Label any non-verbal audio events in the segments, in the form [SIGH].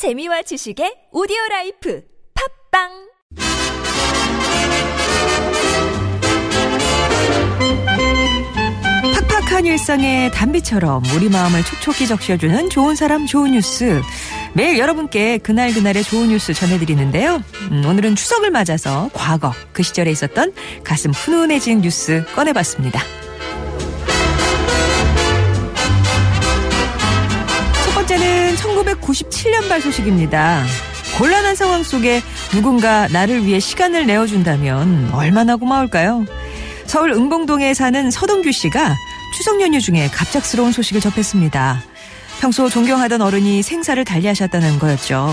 재미와 지식의 audio life 팟빵 팍팍한 일상의 단비처럼 우리 마음을 촉촉히 적셔주는 좋은 사람 좋은 뉴스. 매일 여러분께 그날 그날의 좋은 뉴스 전해드리는데요. 음, 오늘은 추석을 맞아서 과거 그 시절에 있었던 가슴 훈훈해진 뉴스 꺼내봤습니다. 번째는 1997년 발 소식입니다. 곤란한 상황 속에 누군가 나를 위해 시간을 내어준다면 얼마나 고마울까요? 서울 응봉동에 사는 서동규 씨가 추석 연휴 중에 갑작스러운 소식을 접했습니다. 평소 존경하던 어른이 생사를 달리하셨다는 거였죠.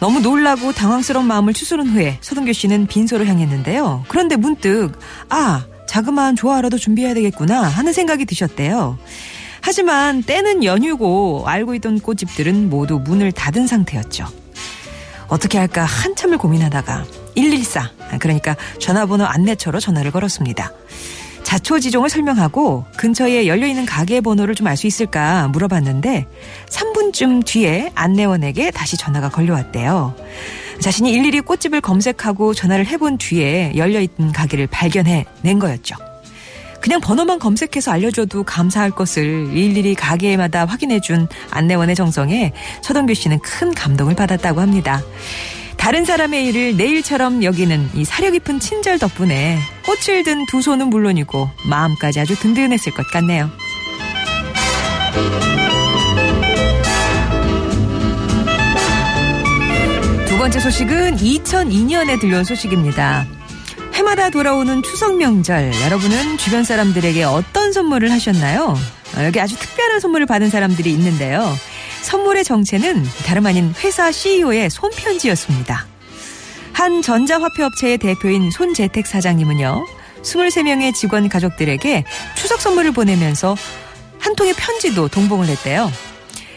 너무 놀라고 당황스러운 마음을 추스른 후에 서동규 씨는 빈소를 향했는데요. 그런데 문득 아 자그마한 조화라도 준비해야 되겠구나 하는 생각이 드셨대요. 하지만 때는 연휴고 알고 있던 꽃집들은 모두 문을 닫은 상태였죠. 어떻게 할까 한참을 고민하다가 114 그러니까 전화번호 안내처로 전화를 걸었습니다. 자초지종을 설명하고 근처에 열려있는 가게 번호를 좀 알 수 있을까 물어봤는데 3분쯤 뒤에 안내원에게 다시 전화가 걸려왔대요. 자신이 일일이 꽃집을 검색하고 전화를 해본 뒤에 열려있는 가게를 발견해 낸 거였죠. 그냥 번호만 검색해서 알려줘도 감사할 것을 일일이 가게마다 확인해준 안내원의 정성에 서동규 씨는 큰 감동을 받았다고 합니다. 다른 사람의 일을 내 일처럼 여기는 이 사려 깊은 친절 덕분에 꽃을 든 두 손은 물론이고 마음까지 아주 든든했을 것 같네요. 두 번째 소식은 2002년에 들려온 소식입니다. 해마다 돌아오는 추석 명절, 여러분은 주변 사람들에게 어떤 선물을 하셨나요? 어, 여기 아주 특별한 선물을 받은 사람들이 있는데요. 선물의 정체는 다름 아닌 회사 CEO의 손편지였습니다. 한 전자화폐업체의 대표인 손재택 사장님은요, 23명의 직원 가족들에게 추석 선물을 보내면서 한 통의 편지도 동봉을 했대요.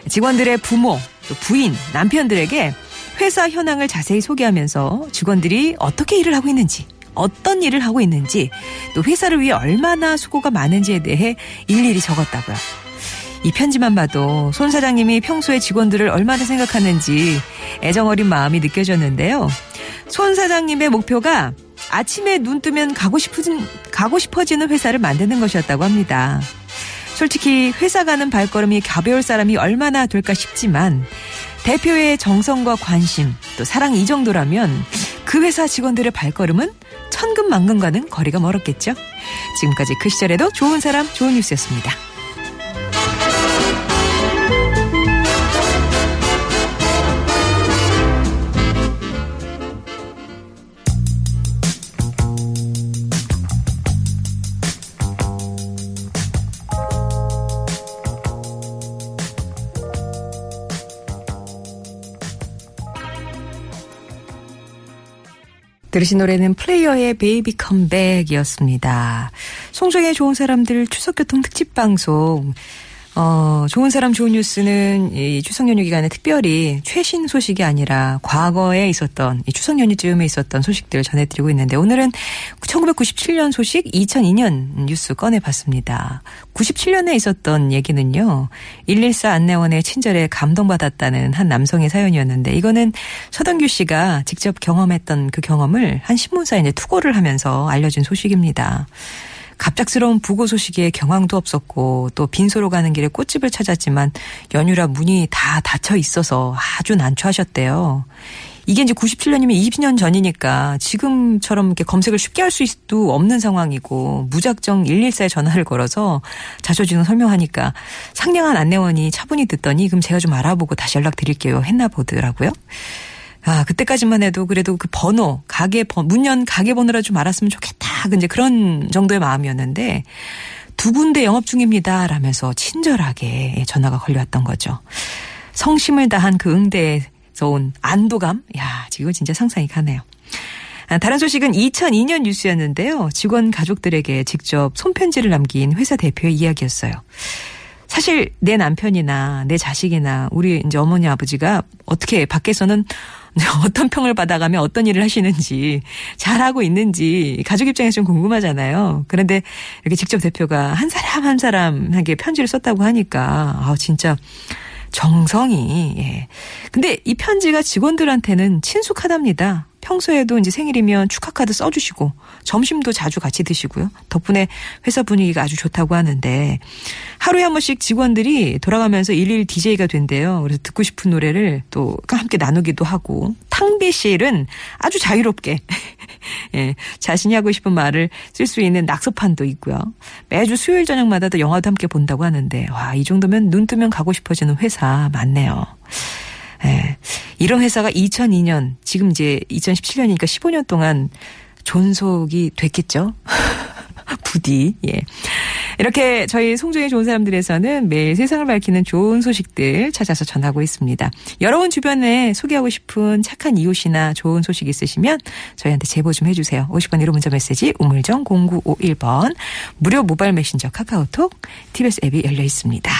직원들의 부모, 또 부인, 남편들에게 회사 현황을 자세히 소개하면서 직원들이 어떻게 일을 하고 있는지, 어떤 일을 하고 있는지, 또 회사를 위해 얼마나 수고가 많은지에 대해 일일이 적었다고요. 이 편지만 봐도 손 사장님이 평소에 직원들을 얼마나 생각하는지 애정 어린 마음이 느껴졌는데요. 손 사장님의 목표가 아침에 눈 뜨면 가고 싶어진, 가고 싶어지는 회사를 만드는 것이었다고 합니다. 솔직히 회사 가는 발걸음이 가벼울 사람이 얼마나 될까 싶지만 대표의 정성과 관심 또 사랑 이 정도라면 그 회사 직원들의 발걸음은 천근만근과는 거리가 멀었겠죠. 지금까지 그 시절에도 좋은 사람 좋은 뉴스였습니다. 들으신 노래는 Player의 Baby Come Back이었습니다. 송정의 좋은 사람들 추석 교통 특집 방송. 어, 좋은 사람 좋은 뉴스는 이 추석 연휴 기간에 특별히 최신 소식이 아니라 과거에 있었던 이 추석 연휴쯤에 있었던 소식들을 전해드리고 있는데 오늘은 1997년 소식 2002년 뉴스 꺼내봤습니다. 97년에 있었던 얘기는요. 114 안내원의 친절에 감동받았다는 한 남성의 사연이었는데 이거는 서동규 씨가 직접 경험했던 그 경험을 한 신문사에 이제 투고를 하면서 알려진 소식입니다. 갑작스러운 부고 소식에 경황도 없었고 또 빈소로 가는 길에 꽃집을 찾았지만 연휴라 문이 다 닫혀 있어서 아주 난처하셨대요. 이게 이제 97년이면 20년 전이니까 지금처럼 이렇게 검색을 쉽게 할 수도 없는 상황이고 무작정 114에 전화를 걸어서 자초지종 설명하니까 상냥한 안내원이 차분히 듣더니 그럼 제가 좀 알아보고 다시 연락드릴게요 했나 보더라고요. 아, 그때까지만 해도 그래도 그 번호, 가게 번, 문연 가게 번호라 좀 알았으면 좋겠다. 이제 그런 정도의 마음이었는데 두 군데 영업 중입니다. 라면서 친절하게 전화가 걸려왔던 거죠. 성심을 다한 그 응대에서 온 안도감? 야, 지금 진짜 상상이 가네요. 아, 다른 소식은 2002년 뉴스였는데요. 직원 가족들에게 직접 손편지를 남긴 회사 대표의 이야기였어요. 사실 내 남편이나 내 자식이나 우리 이제 어머니 아버지가 어떻게 밖에서는 [LAUGHS] 어떤 평을 받아가며 어떤 일을 하시는지 잘하고 있는지 가족 입장에서 좀 궁금하잖아요. 그런데 이렇게 직접 대표가 한 사람 한 사람에게 편지를 썼다고 하니까 아 진짜 정성이, 예. 근데 이 편지가 직원들한테는 친숙하답니다. 평소에도 이제 생일이면 축하카드 써주시고 점심도 자주 같이 드시고요. 덕분에 회사 분위기가 아주 좋다고 하는데 하루에 한 번씩 직원들이 돌아가면서 일일 DJ가 된대요. 그래서 듣고 싶은 노래를 또 함께 나누기도 하고 탕비실은 아주 자유롭게 [LAUGHS] 예, 자신이 하고 싶은 말을 쓸 수 있는 낙서판도 있고요. 매주 수요일 저녁마다 도 영화도 함께 본다고 하는데 와 이 정도면 눈 뜨면 가고 싶어지는 회사 맞네요. 예. 이런 회사가 2002년, 지금 이제 2017년이니까 15년 동안 존속이 됐겠죠? [LAUGHS] 부디, 예. 이렇게 저희 송정의 좋은 사람들에서는 매일 세상을 밝히는 좋은 소식들 찾아서 전하고 있습니다. 여러분 주변에 소개하고 싶은 착한 이웃이나 좋은 소식 있으시면 저희한테 제보 좀 해주세요. 50번 1호 문자 메시지 우물정 0951번 무료 모바일 메신저 카카오톡 TBS 앱이 열려 있습니다.